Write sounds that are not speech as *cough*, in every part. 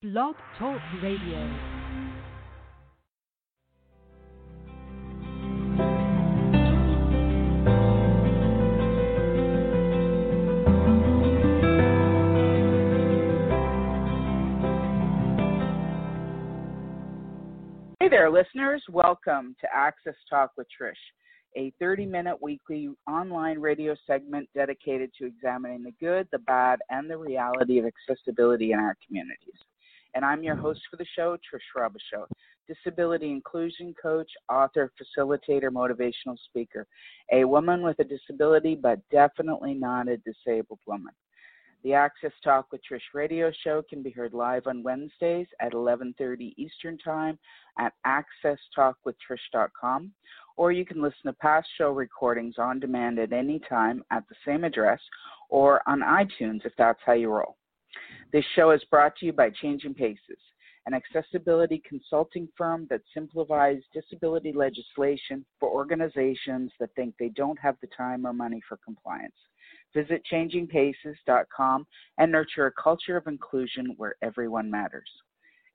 Blog Talk Radio. Hey there, listeners. Welcome to Access Talk with Trish, a 30 minute weekly online radio segment dedicated to examining the good, the bad, and the reality of accessibility in our communities. And I'm your host for the show, Trish Robichaud, disability inclusion coach, author, facilitator, motivational speaker, a woman with a disability, but definitely not a disabled woman. The Access Talk with Trish radio show can be heard live on Wednesdays at 11:30 Eastern Time at accesstalkwithtrish.com, or you can listen to past show recordings on demand at any time at the same address or on iTunes if that's how you roll. This show is brought to you by Changing Paces, an accessibility consulting firm that simplifies disability legislation for organizations that think they don't have the time or money for compliance. Visit changingpaces.com and nurture a culture of inclusion where everyone matters.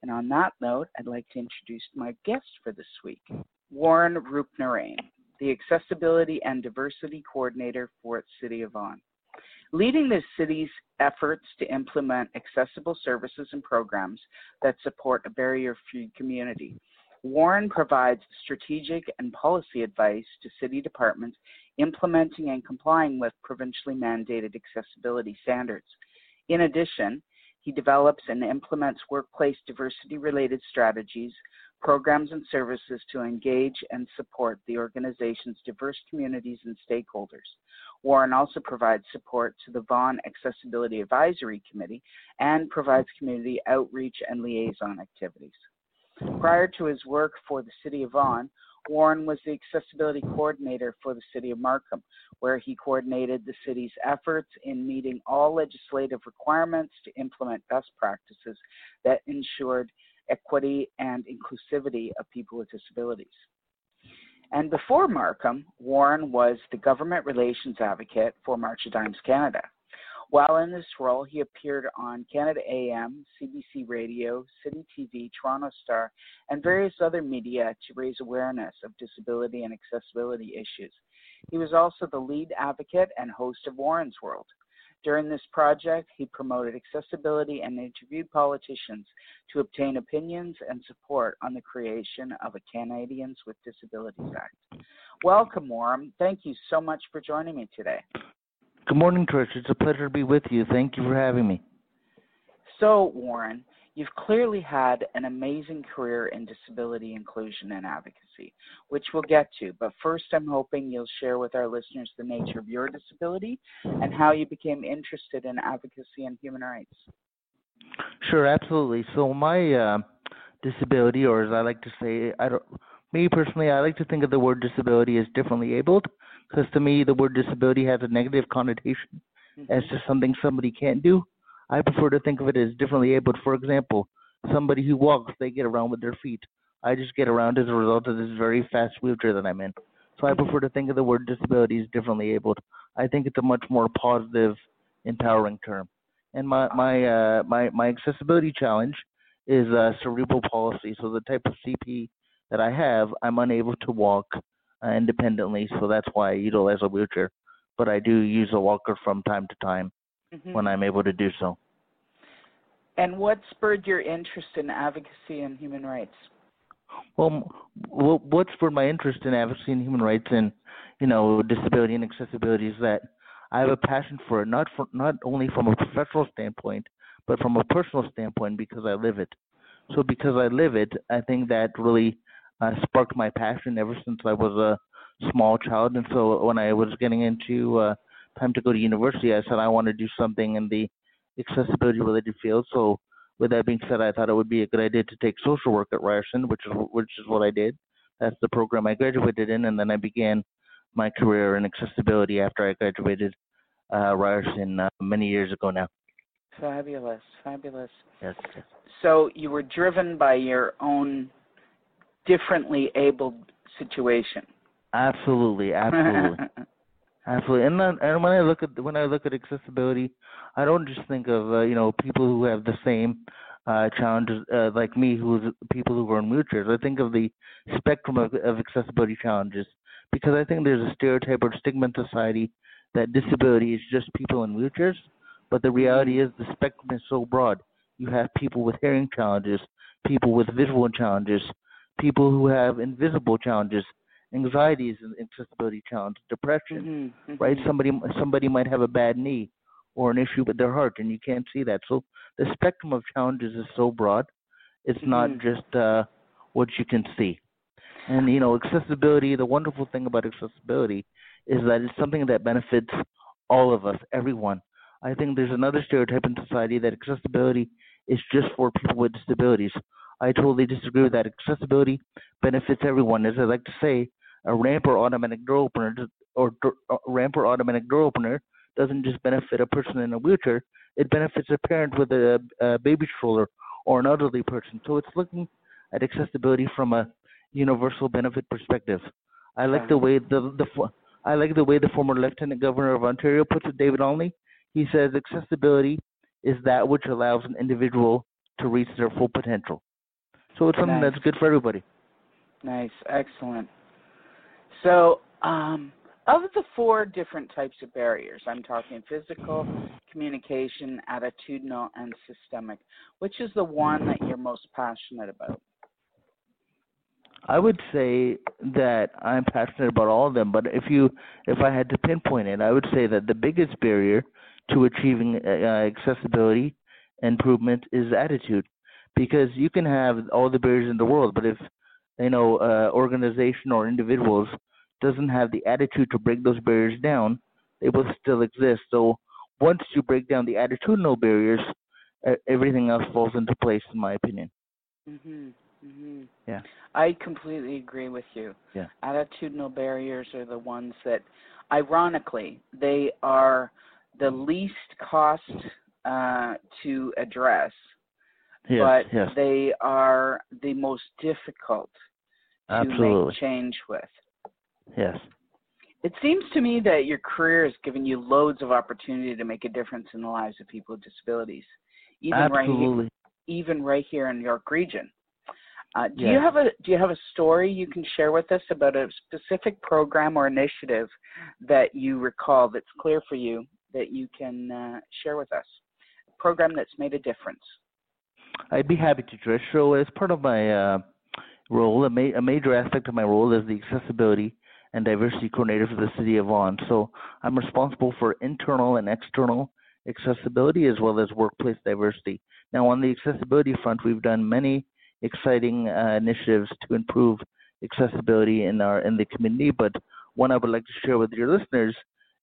And on that note, I'd like to introduce my guest for this week, Warren Rupnarain, the Accessibility and Diversity Coordinator for City of Vaughan. Leading the city's efforts to implement accessible services and programs that support a barrier free community, Warren provides strategic and policy advice to city departments implementing and complying with provincially mandated accessibility standards. In addition, he develops and implements workplace diversity related strategies, programs, and services to engage and support the organization's diverse communities and stakeholders. Warren also provides support to the Vaughan Accessibility Advisory Committee and provides community outreach and liaison activities. Prior to his work for the City of Vaughan, Warren was the accessibility coordinator for the City of Markham, where he coordinated the city's efforts in meeting all legislative requirements to implement best practices that ensured equity and inclusivity of people with disabilities. And before Markham, Warren was the government relations advocate for March of Dimes Canada. While in this role, he appeared on Canada AM, CBC Radio, City TV, Toronto Star, and various other media to raise awareness of disability and accessibility issues. He was also the lead advocate and host of Warren's World. During this project, he promoted accessibility and interviewed politicians to obtain opinions and support on the creation of a Canadians with Disabilities Act. Welcome, Warren. Thank you so much for joining me today. Good morning, Trish. It's a pleasure to be with you. Thank you for having me. So, Warren, you've clearly had an amazing career in disability inclusion and advocacy, which we'll get to. But first, I'm hoping you'll share with our listeners the nature of your disability and how you became interested in advocacy and human rights. Sure, absolutely. So, my uh, disability, or as I like to say, I don't. Me personally, I like to think of the word disability as differently abled because to me the word disability has a negative connotation mm-hmm. as just something somebody can't do. I prefer to think of it as differently abled. For example, somebody who walks, they get around with their feet. I just get around as a result of this very fast wheelchair that I'm in. So I prefer to think of the word disability as differently abled. I think it's a much more positive, empowering term. And my my uh, my my accessibility challenge is uh, cerebral palsy. So the type of CP that I have, I'm unable to walk uh, independently, so that's why I utilize a wheelchair. But I do use a walker from time to time mm-hmm. when I'm able to do so. And what spurred your interest in advocacy and human rights? Well, what spurred my interest in advocacy and human rights and you know disability and accessibility is that I have a passion for it, not for not only from a professional standpoint, but from a personal standpoint because I live it. So because I live it, I think that really uh, sparked my passion ever since I was a small child. And so when I was getting into uh, time to go to university, I said I want to do something in the accessibility related field. So with that being said, I thought it would be a good idea to take social work at Ryerson, which is which is what I did. That's the program I graduated in, and then I began my career in accessibility after I graduated uh, Ryerson uh, many years ago now. Fabulous, fabulous. Yes, yes. So you were driven by your own differently abled situation. Absolutely, absolutely, *laughs* absolutely. And then, and when I look at when I look at accessibility, I don't just think of uh, you know people who have the same uh, challenges uh, like me, who's people who are in wheelchairs. I think of the spectrum of, of accessibility challenges because I think there's a stereotype or stigma in society that disability is just people in wheelchairs, but the reality is the spectrum is so broad. You have people with hearing challenges, people with visual challenges, people who have invisible challenges, anxiety is an accessibility challenge, depression, Mhm, mhm. right? Somebody somebody might have a bad knee or an issue with their heart, and you can't see that. So the spectrum of challenges is so broad. It's Mhm. not just uh, what you can see. And you know, accessibility. The wonderful thing about accessibility is that it's something that benefits all of us, everyone. I think there's another stereotype in society that accessibility is just for people with disabilities. I totally disagree with that. Accessibility benefits everyone. As I like to say, a ramp or automatic door opener or door, uh, ramp or automatic door opener doesn't just benefit a person in a wheelchair. It benefits a parent with a, a baby stroller or an elderly person. So it's looking at accessibility from a universal benefit perspective. I like the way the the I like the way the former Lieutenant Governor of Ontario puts it, David Onley. He says accessibility is that which allows an individual to reach their full potential. So it's something Nice. that's good for everybody. Nice, excellent. So, um, of the four different types of barriers, I'm talking physical, communication, attitudinal, and systemic. Which is the one that you're most passionate about? I would say that I'm passionate about all of them, but if you if I had to pinpoint it, I would say that the biggest barrier to achieving uh, accessibility improvement is attitude, because you can have all the barriers in the world, but if you know uh, organization or individuals doesn't have the attitude to break those barriers down, they will still exist. So once you break down the attitudinal barriers, everything else falls into place, in my opinion. Mhm. Mhm. Yeah. I completely agree with you. Yeah. Attitudinal barriers are the ones that ironically, they are the least cost uh, to address, Yes, but yes, they are the most difficult to absolutely, make change with. Yes. It seems to me that your career has given you loads of opportunity to make a difference in the lives of people with disabilities, even right here, even right here in York Region. Uh, do Yeah. you have a do you have a story you can share with us about a specific program or initiative that you recall that's clear for you that you can uh, share with us? A program that's made a difference. I'd be happy to, Trish. So, as part of my uh, role, a, ma- a major aspect of my role is the accessibility and diversity coordinator for the city of Vaughan. So, I'm responsible for internal and external accessibility as well as workplace diversity. Now, on the accessibility front, we've done many exciting uh, initiatives to improve accessibility in our in the community. But one I would like to share with your listeners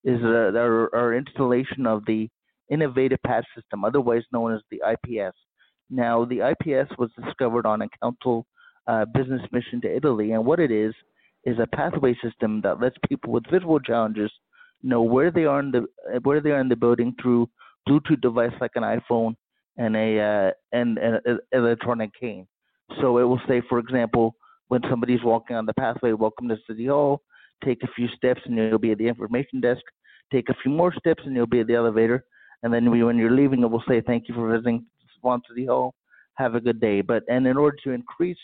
is uh, our, our installation of the Innovative Path System, otherwise known as the IPS. Now, the IPS was discovered on a council uh, business mission to Italy, and what it is is a pathway system that lets people with visual challenges know where they are in the where they are in the building through Bluetooth device like an iPhone and a uh, and an electronic cane. So it will say, for example, when somebody's walking on the pathway, welcome to City Hall. Take a few steps and you'll be at the information desk. Take a few more steps and you'll be at the elevator. And then when you're leaving, it will say, thank you for visiting Vaughan City Hall. Have a good day. But and in order to increase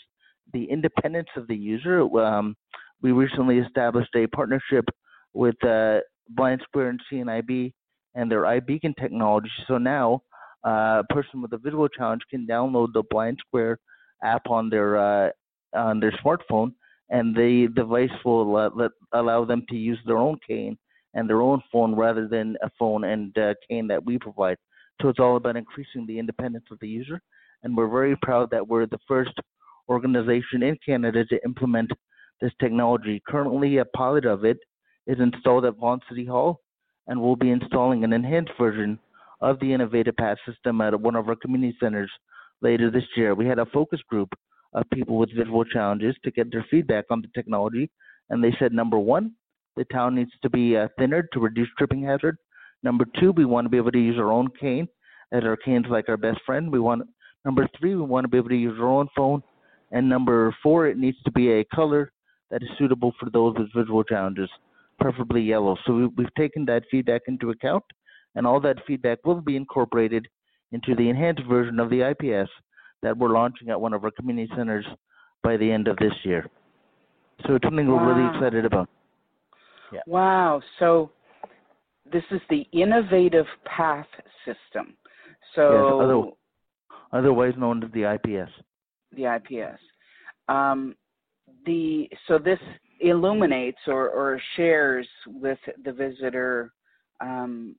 the independence of the user, um, we recently established a partnership with uh, BlindSquare and CNIB and their iBeacon technology. So now uh, a person with a visual challenge can download the Blind Square app on their uh, on their smartphone, and the device will uh, let, allow them to use their own cane and their own phone rather than a phone and uh, cane that we provide. So it's all about increasing the independence of the user, and we're very proud that we're the first organization in Canada to implement this technology. Currently, a pilot of it is installed at Vaughan City Hall, and we'll be installing an enhanced version of the Innovative Path system at one of our community centers later this year. We had a focus group of people with visual challenges to get their feedback on the technology, and they said number one, the town needs to be uh, thinner to reduce tripping hazard. Number two, we want to be able to use our own cane, as our cane's like our best friend. We want number three, we want to be able to use our own phone, and number four, it needs to be a color that is suitable for those with visual challenges, preferably yellow. So we, we've taken that feedback into account, and all that feedback will be incorporated into the enhanced version of the IPS that we're launching at one of our community centers by the end of this year. So it's something we're really excited about. Yeah. Wow. So this is the innovative path system. So other- Otherwise known as the IPS. the IPS. Um, the so this illuminates or, or shares with the visitor um,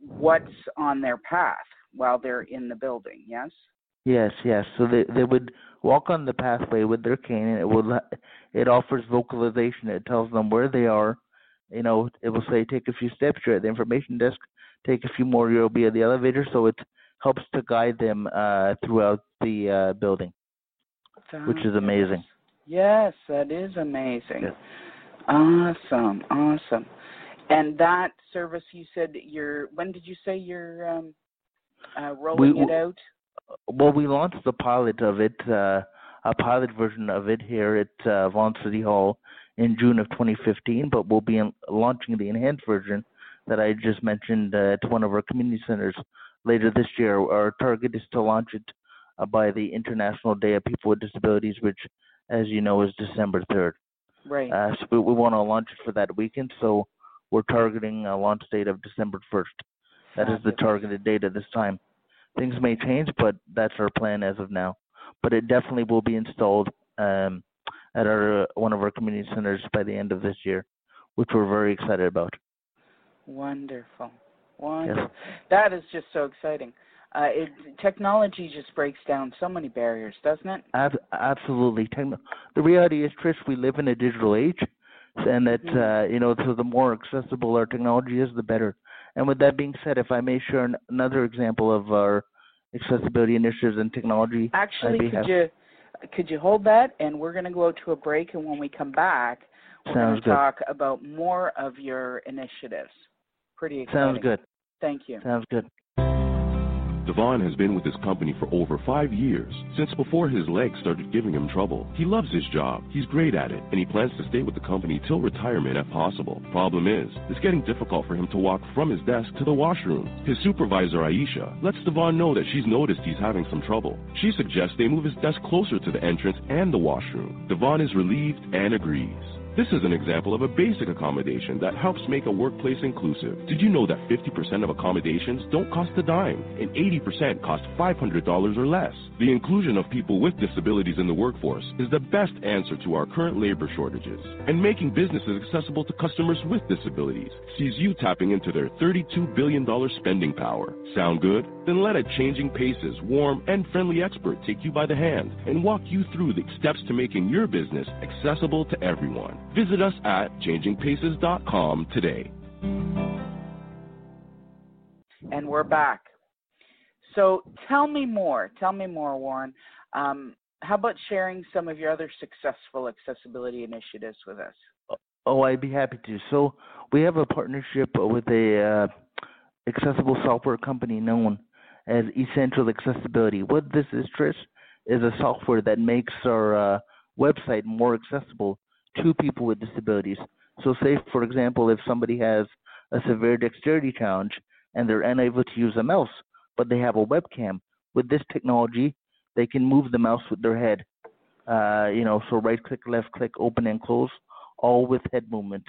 what's on their path while they're in the building. Yes. Yes, yes. So they they would walk on the pathway with their cane, and it will it offers vocalization. It tells them where they are. You know, it will say take a few steps. You're at the information desk. Take a few more. You'll be at the elevator. So it helps to guide them uh, throughout the uh, building, which is amazing. Yes, that is amazing. Yes. Awesome, awesome. And that service you said you're when did you say you're um, uh, rolling We- it out? Well, we launched the pilot of it, uh, a pilot version of it here at uh, Vaughan City Hall in June of 2015, but we'll be in, launching the enhanced version that I just mentioned uh, to one of our community centers later this year. Our target is to launch it uh, by the International Day of People with Disabilities, which, as you know, is December 3rd. Right. Uh, so we, we want to launch it for that weekend, so we're targeting a launch date of December 1st. That is the targeted date at this time. Things may change, but that's our plan as of now. But it definitely will be installed um, at our uh, one of our community centers by the end of this year, which we're very excited about. Wonderful. Wonderful. That is just so exciting. Uh, it, technology just breaks down so many barriers, doesn't it? Ab- absolutely. Techno- the reality is, Trish, we live in a digital age, and that Mhm. uh, you know, so the more accessible our technology is, the better. And with that being said, if I may share an- another example of our accessibility initiatives and technology, Actually, could happy- you could you hold that? And we're going to go to a break, and when we come back, we're going to good. talk about more of your initiatives. Pretty exciting. Sounds good. Thank you. Sounds good. Devon has been with his company for over five years, since before his legs started giving him trouble. He loves his job, he's great at it, and he plans to stay with the company till retirement if possible. Problem is, it's getting difficult for him to walk from his desk to the washroom. His supervisor, Aisha, lets Devon know that she's noticed he's having some trouble. She suggests they move his desk closer to the entrance and the washroom. Devon is relieved and agrees. This is an example of a basic accommodation that helps make a workplace inclusive. Did you know that 50% of accommodations don't cost a dime and 80% cost $500 or less? The inclusion of people with disabilities in the workforce is the best answer to our current labor shortages. And making businesses accessible to customers with disabilities sees you tapping into their $32 billion spending power. Sound good? Then let a changing paces, warm, and friendly expert take you by the hand and walk you through the steps to making your business accessible to everyone. Visit us at changingpaces.com today. And we're back. So tell me more. Tell me more, Warren. Um, how about sharing some of your other successful accessibility initiatives with us? Oh, I'd be happy to. So we have a partnership with a uh, accessible software company known as Essential Accessibility. What this is, Trish, is a software that makes our uh, website more accessible to people with disabilities. So, say for example, if somebody has a severe dexterity challenge and they're unable to use a mouse, but they have a webcam, with this technology, they can move the mouse with their head. Uh, you know, so right click, left click, open and close, all with head movements.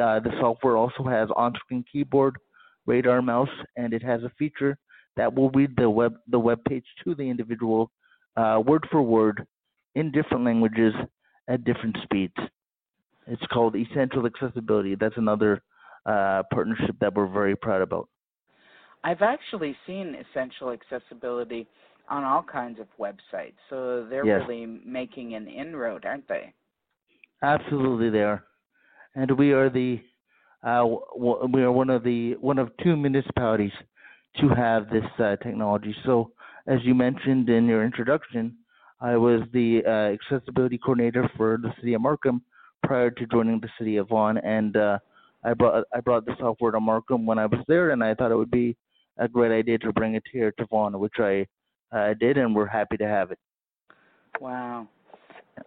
Uh, the software also has on-screen keyboard, radar mouse, and it has a feature that will read the web the web page to the individual, uh, word for word, in different languages at different speeds. It's called Essential Accessibility. That's another uh, partnership that we're very proud about. I've actually seen essential accessibility on all kinds of websites, so they're Yes. really making an inroad, aren't they? Absolutely, they are, and we are the uh, w- we are one of the one of two municipalities to have this uh, technology. So, as you mentioned in your introduction, I was the uh, accessibility coordinator for the city of Markham prior to joining the city of Vaughan, and uh, I brought I brought the software to Markham when I was there, and I thought it would be a great idea to bring it here to Vaughan, which I did, and we're happy to have it. Wow.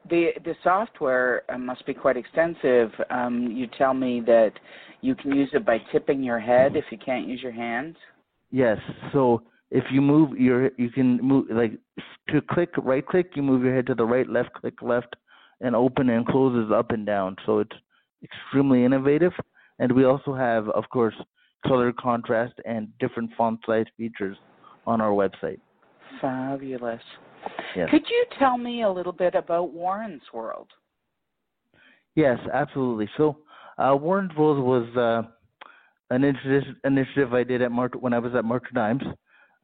The the software uh, must be quite extensive. Um, you tell me that you can use it by tipping your head if you can't use your hands. Yes. So if you move your you can move like to click right click you move your head to the right left click left and open and closes up and down so it's extremely innovative and we also have of course color contrast and different font size features on our website Fabulous. yes Could you tell me a little bit about Warren's World? yes absolutely so uh warren's world was uh an initiative initiative i did at when i was at March of Dimes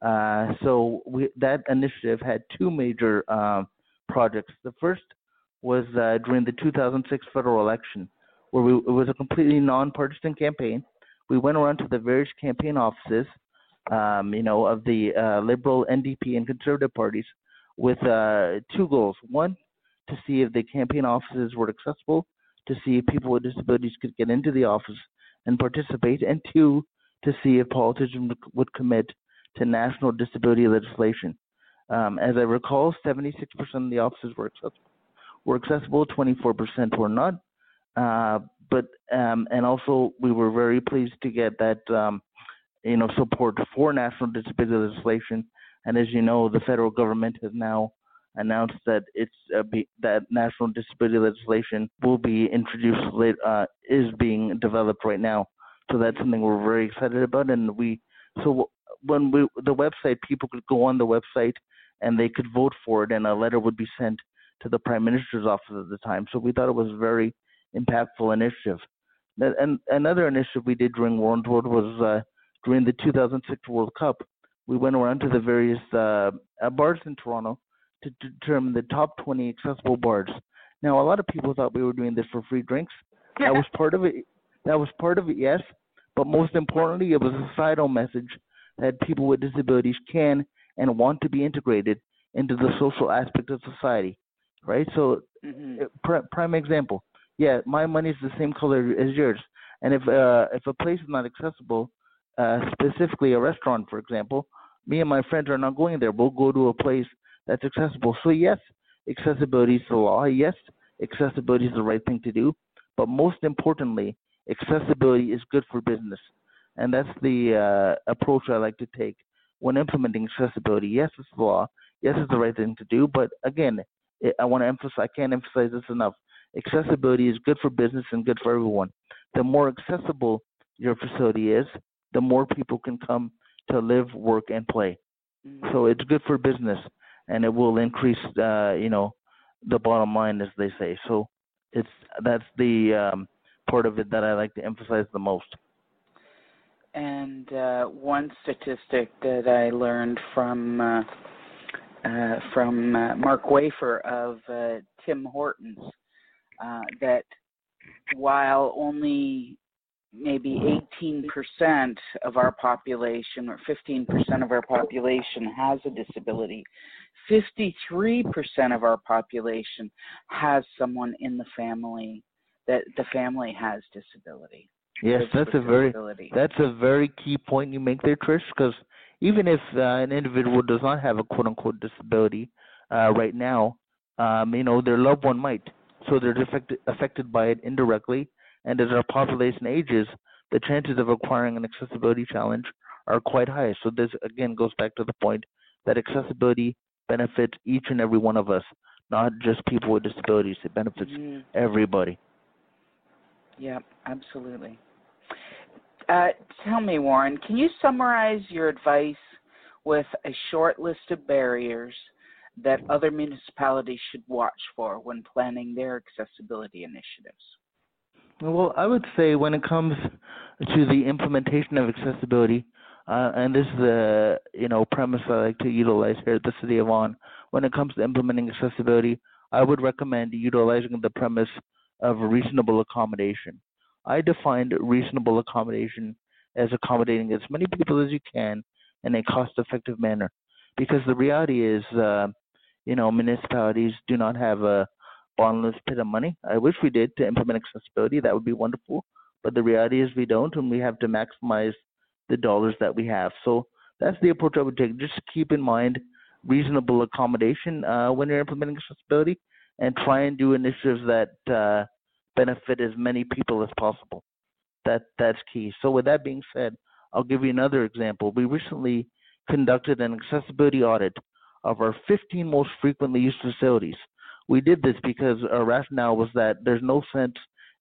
Uh, so we, that initiative had two major uh, projects. The first was uh, during the 2006 federal election, where we, it was a completely nonpartisan campaign. We went around to the various campaign offices, um, you know, of the uh, Liberal, NDP, and Conservative parties, with uh, two goals: one, to see if the campaign offices were accessible, to see if people with disabilities could get into the office and participate, and two, to see if politicians would commit to national disability legislation. Um, as I recall, 76% of the offices were accessible, were accessible 24% were not. Uh, but um, and also we were very pleased to get that um, you know support for national disability legislation. And as you know, the federal government has now announced that it's uh, be, that national disability legislation will be introduced late, uh, is being developed right now. So that's something we're very excited about, and we so when we the website people could go on the website and they could vote for it and a letter would be sent to the prime minister's office at the time so we thought it was a very impactful initiative and another initiative we did during World was uh, during the 2006 World Cup. We went around to the various uh, bars in Toronto to determine the top 20 accessible bars. Now, a lot of people thought we were doing this for free drinks. That was part of it. That was part of it, yes. But most importantly, it was a societal message that people with disabilities can and want to be integrated into the social aspect of society, right? So, Mm-hmm. pr- prime example, yeah, my money is the same color as yours, and if uh, if a place is not accessible, uh, specifically a restaurant, for example, me and my friends are not going there. We'll go to a place that's accessible. So yes, accessibility is the law. Yes, accessibility is the right thing to do, but most importantly, accessibility is good for business and that's the uh, approach I like to take when implementing accessibility. Yes, it's the law. Yes, it's the right thing to do. But again, it, I want to emphasize. I can't emphasize this enough. Accessibility is good for business and good for everyone. The more accessible your facility is, the more people can come to live, work, and play. Mm-hmm. So it's good for business, and it will increase, uh, you know, the bottom line, as they say. So it's that's the um, part of it that I like to emphasize the most. And uh, one statistic that I learned from uh, uh, from uh, Mark Wafer of uh, Tim Hortons uh, that while only maybe 18% of our population or 15% of our population has a disability, 53% of our population has someone in the family that the family has disability. Yes, that's a very. That's a very key point you make there, Trish, because even if uh, an individual does not have a quote unquote disability uh, right now, um, you know, their loved one might. So they're affected, affected by it indirectly. And as our population ages, the chances of acquiring an accessibility challenge are quite high. So this again goes back to the point that accessibility benefits each and every one of us, not just people with disabilities. It benefits Mhm. everybody. Yeah, absolutely. Uh, tell me, Warren, can you summarize your advice with a short list of barriers that other municipalities should watch for when planning their accessibility initiatives? Well, I would say when it comes to the implementation of accessibility, uh, and this is the you know premise I like to utilize here at the City of Vaughan. When it comes to implementing accessibility, I would recommend utilizing the premise of reasonable accommodation. I defined reasonable accommodation as accommodating as many people as you can in a cost-effective manner, because the reality is, uh, you know, municipalities do not have a bottomless pit of money. I wish we did to implement accessibility. That would be wonderful. But the reality is we don't, and we have to maximize the dollars that we have. So that's the approach I would take. Just keep in mind reasonable accommodation uh, when you're implementing accessibility, and try and do initiatives that uh, benefit as many people as possible. That that's key. So with that being said, I'll give you another example. We recently conducted an accessibility audit of our 15 most frequently used facilities. We did this because our rationale was that there's no sense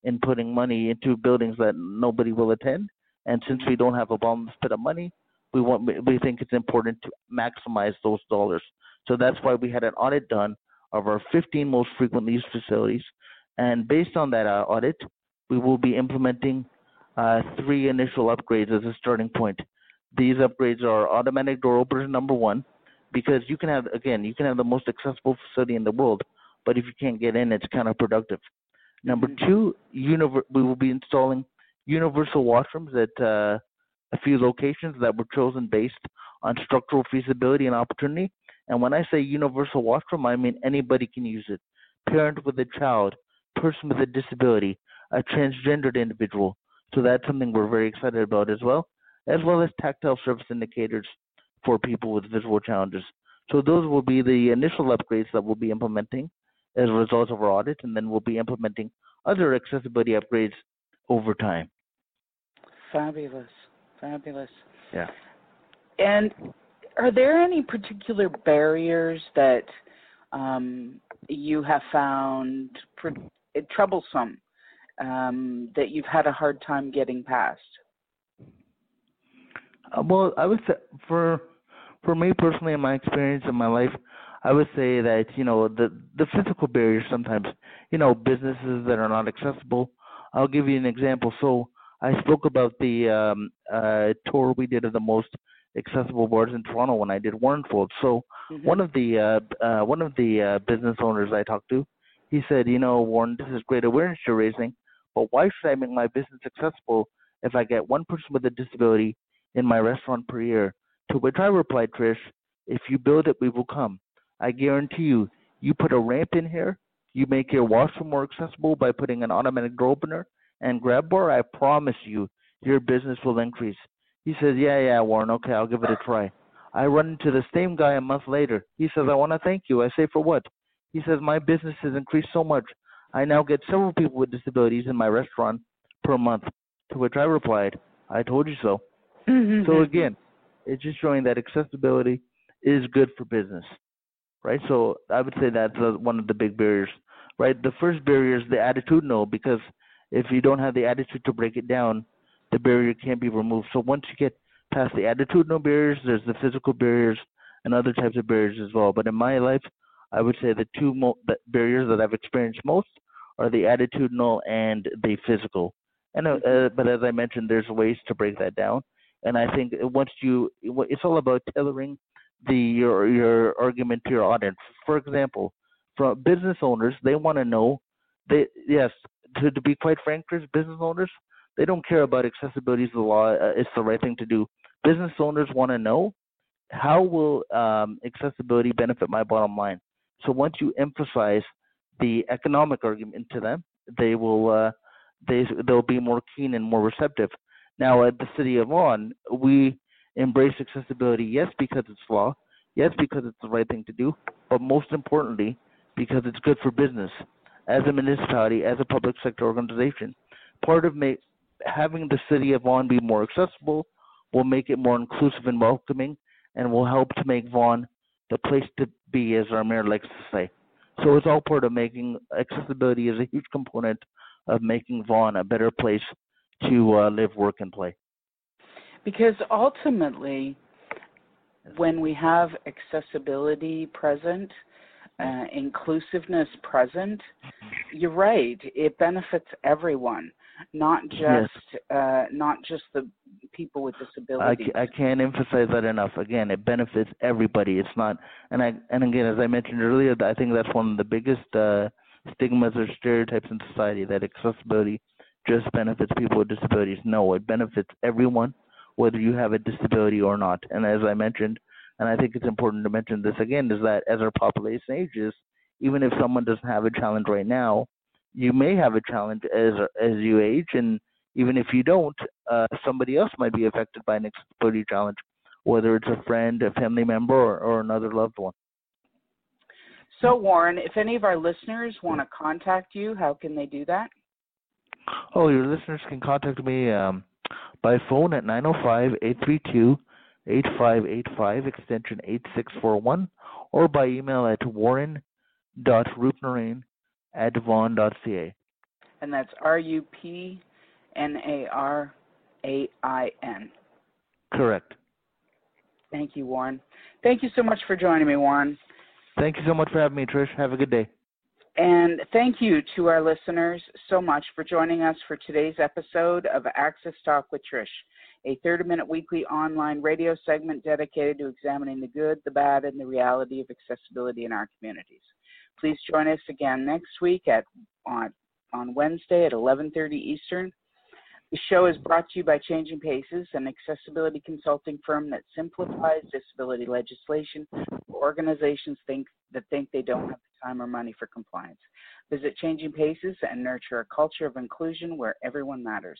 in putting money into buildings that nobody will attend, and since we don't have a bottomless pit of money, we want we think it's important to maximize those dollars. So that's why we had an audit done of our 15 most frequently used facilities, and based on that uh, audit, we will be implementing uh, three initial upgrades as a starting point. These upgrades are automatic door openers number one, because you can have again you can have the most accessible facility in the world, but if you can't get in, it's counterproductive. Number Mhm. two, univer- we will be installing universal washrooms at uh, a few locations that were chosen based on structural feasibility and opportunity. And when I say universal washroom, I mean anybody can use it. Parent with a child, person with a disability, a transgendered individual. So that's something we're very excited about as well, as well as tactile surface indicators for people with visual challenges. So those will be the initial upgrades that we'll be implementing as a result of our audit, and then we'll be implementing other accessibility upgrades over time. Fabulous. Fabulous. Yeah. And are there any particular barriers that um, you have found pr- troublesome um, that you've had a hard time getting past? Uh, well, I would say for for me personally, in my experience in my life, I would say that you know the the physical barriers sometimes, you know, businesses that are not accessible. I'll give you an example. So I spoke about the um, uh, tour we did of the most accessible bars in Toronto when I did Warren's World. So Mhm. one of the uh, uh, one of the uh, business owners I talked to, he said, you know, Warren, this is great awareness you're raising, but why should I make my business accessible if I get one person with a disability in my restaurant per year? To which I replied, Trish, if you build it, we will come. I guarantee you, you put a ramp in here, you make your washroom more accessible by putting an automatic door opener and grab bar, I promise you, your business will increase. He says, Yeah, yeah, Warren, okay, I'll give it a try. I run into the same guy a month later. He says, I want to thank you. I say, For what? He says, My business has increased so much. I now get several people with disabilities in my restaurant per month. To which I replied, I told you so. Mm-hmm. So again, it's just showing that accessibility is good for business, right? So I would say that's one of the big barriers, right? The first barrier is the attitudinal because if you don't have the attitude to break it down, the barrier can't be removed. So once you get past the attitudinal barriers, there's the physical barriers and other types of barriers as well. But in my life, I would say the two mo- the barriers that I've experienced most are the attitudinal and the physical. And uh, uh, but as I mentioned, there's ways to break that down. And I think once you, it's all about tailoring the your your argument to your audience. For example, from business owners, they want to know. They yes, to to be quite frank, Trish, business owners they don't care about accessibility is the law. Uh, it's the right thing to do. Business owners want to know how will um, accessibility benefit my bottom line. So once you emphasize the economic argument to them, they will uh, they they'll be more keen and more receptive. Now at the city of Vaughan, we embrace accessibility, yes, because it's law, yes, because it's the right thing to do, but most importantly, because it's good for business. As a municipality, as a public sector organization, part of ma- having the city of Vaughan be more accessible will make it more inclusive and welcoming, and will help to make Vaughan the place to be, as our mayor likes to say. So it's all part of making accessibility is a huge component of making Vaughan a better place to uh, live, work, and play. Because ultimately, when we have accessibility present, uh, inclusiveness present, you're right. It benefits everyone, not just Yes. uh, not just the people with disabilities. ca- I can't emphasize that enough. Again, it benefits everybody. It's not, and I and again, as I mentioned earlier, I think that's one of the biggest uh, stigmas or stereotypes in society that accessibility just benefits people with disabilities. No, it benefits everyone, whether you have a disability or not. And as I mentioned, and I think it's important to mention this again, is that as our population ages, even if someone doesn't have a challenge right now, you may have a challenge as as you age, and even if you don't, uh, somebody else might be affected by an accessibility challenge, whether it's a friend, a family member, or, or another loved one. so, Warren, if any of our listeners want to contact you, how can they do that? Oh, your listeners can contact me um, by phone at 905 832 8585 extension 8641 or by email at warren.rupnarain at vaughan.ca. And that's R U P N A R A I N. Correct. Thank you, Warren. Thank you so much for joining me, Warren. Thank you so much for having me, Trish. Have a good day. And thank you to our listeners so much for joining us for today's episode of Access Talk with Trish, a 30 minute weekly online radio segment dedicated to examining the good, the bad, and the reality of accessibility in our communities. Please join us again next week at on, on Wednesday at 11:30 Eastern. The show is brought to you by Changing Paces, an accessibility consulting firm that simplifies disability legislation for organizations think, that think they don't have the time or money for compliance. Visit Changing Paces and nurture a culture of inclusion where everyone matters.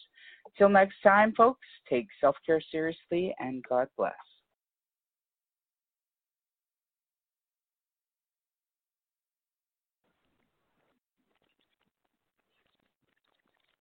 Till next time, folks, take self care seriously and God bless.